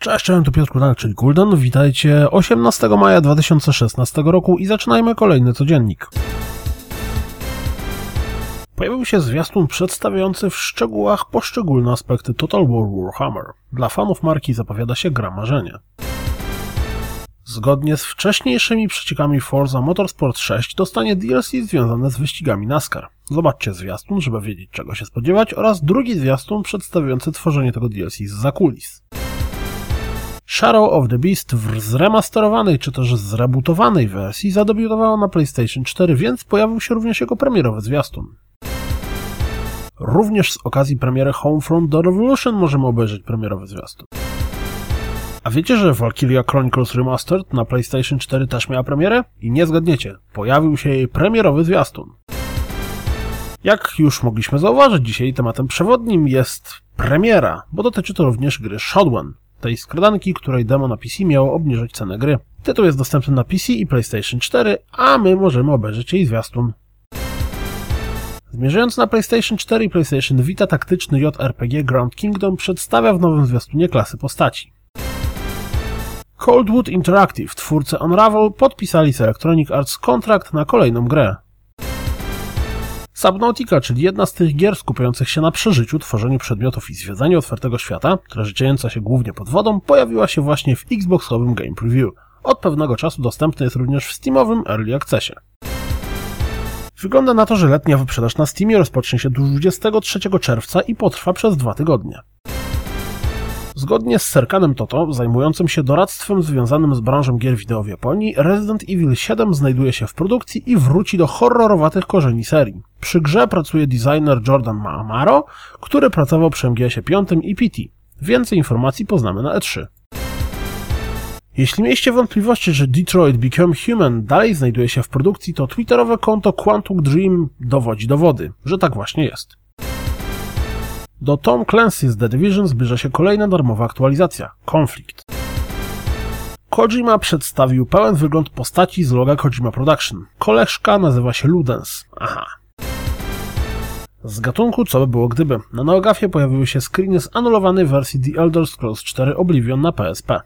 Cześć, cześć, tu Piotr Kudanek, czyli Kuldan. Witajcie 18 maja 2016 roku i zaczynajmy kolejny codziennik. Pojawił się zwiastun przedstawiający w szczegółach poszczególne aspekty Total War Warhammer. Dla fanów marki zapowiada się gra marzenia. Zgodnie z wcześniejszymi przeciekami Forza Motorsport 6 dostanie DLC związane z wyścigami NASCAR. Zobaczcie zwiastun, żeby wiedzieć czego się spodziewać oraz drugi zwiastun przedstawiający tworzenie tego DLC z zakulis. Shadow of the Beast w zremasterowanej czy też zrebutowanej wersji zadebiutowało na PlayStation 4, więc pojawił się również jego premierowy zwiastun. Również z okazji premiery Homefront The Revolution możemy obejrzeć premierowy zwiastun. A wiecie, że Valkyria Chronicles Remastered na PlayStation 4 też miała premierę? I nie zgadniecie, pojawił się jej premierowy zwiastun. Jak już mogliśmy zauważyć, dzisiaj tematem przewodnim jest premiera, bo dotyczy to również gry Shadowrun, tej skradanki, której demo na PC miało obniżyć cenę gry. Tytuł jest dostępny na PC i PlayStation 4, a my możemy obejrzeć jej zwiastun. Zmierzając na PlayStation 4 i PlayStation Vita taktyczny JRPG Ground Kingdom przedstawia w nowym zwiastunie klasy postaci. Coldwood Interactive, twórcy Unravel, podpisali z Electronic Arts kontrakt na kolejną grę. Subnautica, czyli jedna z tych gier skupiających się na przeżyciu, tworzeniu przedmiotów i zwiedzaniu otwartego świata, która dziejąca się głównie pod wodą, pojawiła się właśnie w Xboxowym Game Preview. Od pewnego czasu dostępny jest również w Steamowym Early Accessie. Wygląda na to, że letnia wyprzedaż na Steamie rozpocznie się 23 czerwca i potrwa przez dwa tygodnie. Zgodnie z Serkanem Toto, zajmującym się doradztwem związanym z branżą gier wideo w Japonii, Resident Evil 7 znajduje się w produkcji i wróci do horrorowatych korzeni serii. Przy grze pracuje designer Jordan Maamaro, który pracował przy MGS-ie 5 i PT. Więcej informacji poznamy na E3. Jeśli mieliście wątpliwości, że Detroit Become Human dalej znajduje się w produkcji, to twitterowe konto Quantum Dream dowodzi dowody, że tak właśnie jest. Do Tom Clancy's The Division zbliża się kolejna darmowa aktualizacja – Konflikt. Kojima przedstawił pełen wygląd postaci z loga Kojima Production. Koleżka nazywa się Ludens. Aha. Z gatunku co by było gdyby. Na Neogafie pojawiły się screeny z anulowanej wersji The Elder Scrolls 4 Oblivion na PSP.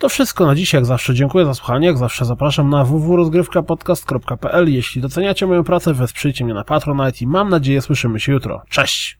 To wszystko na dziś, jak zawsze dziękuję za słuchanie, jak zawsze zapraszam na www.rozgrywkapodcast.pl Jeśli doceniacie moją pracę, wesprzyjcie mnie na Patronite i mam nadzieję słyszymy się jutro. Cześć!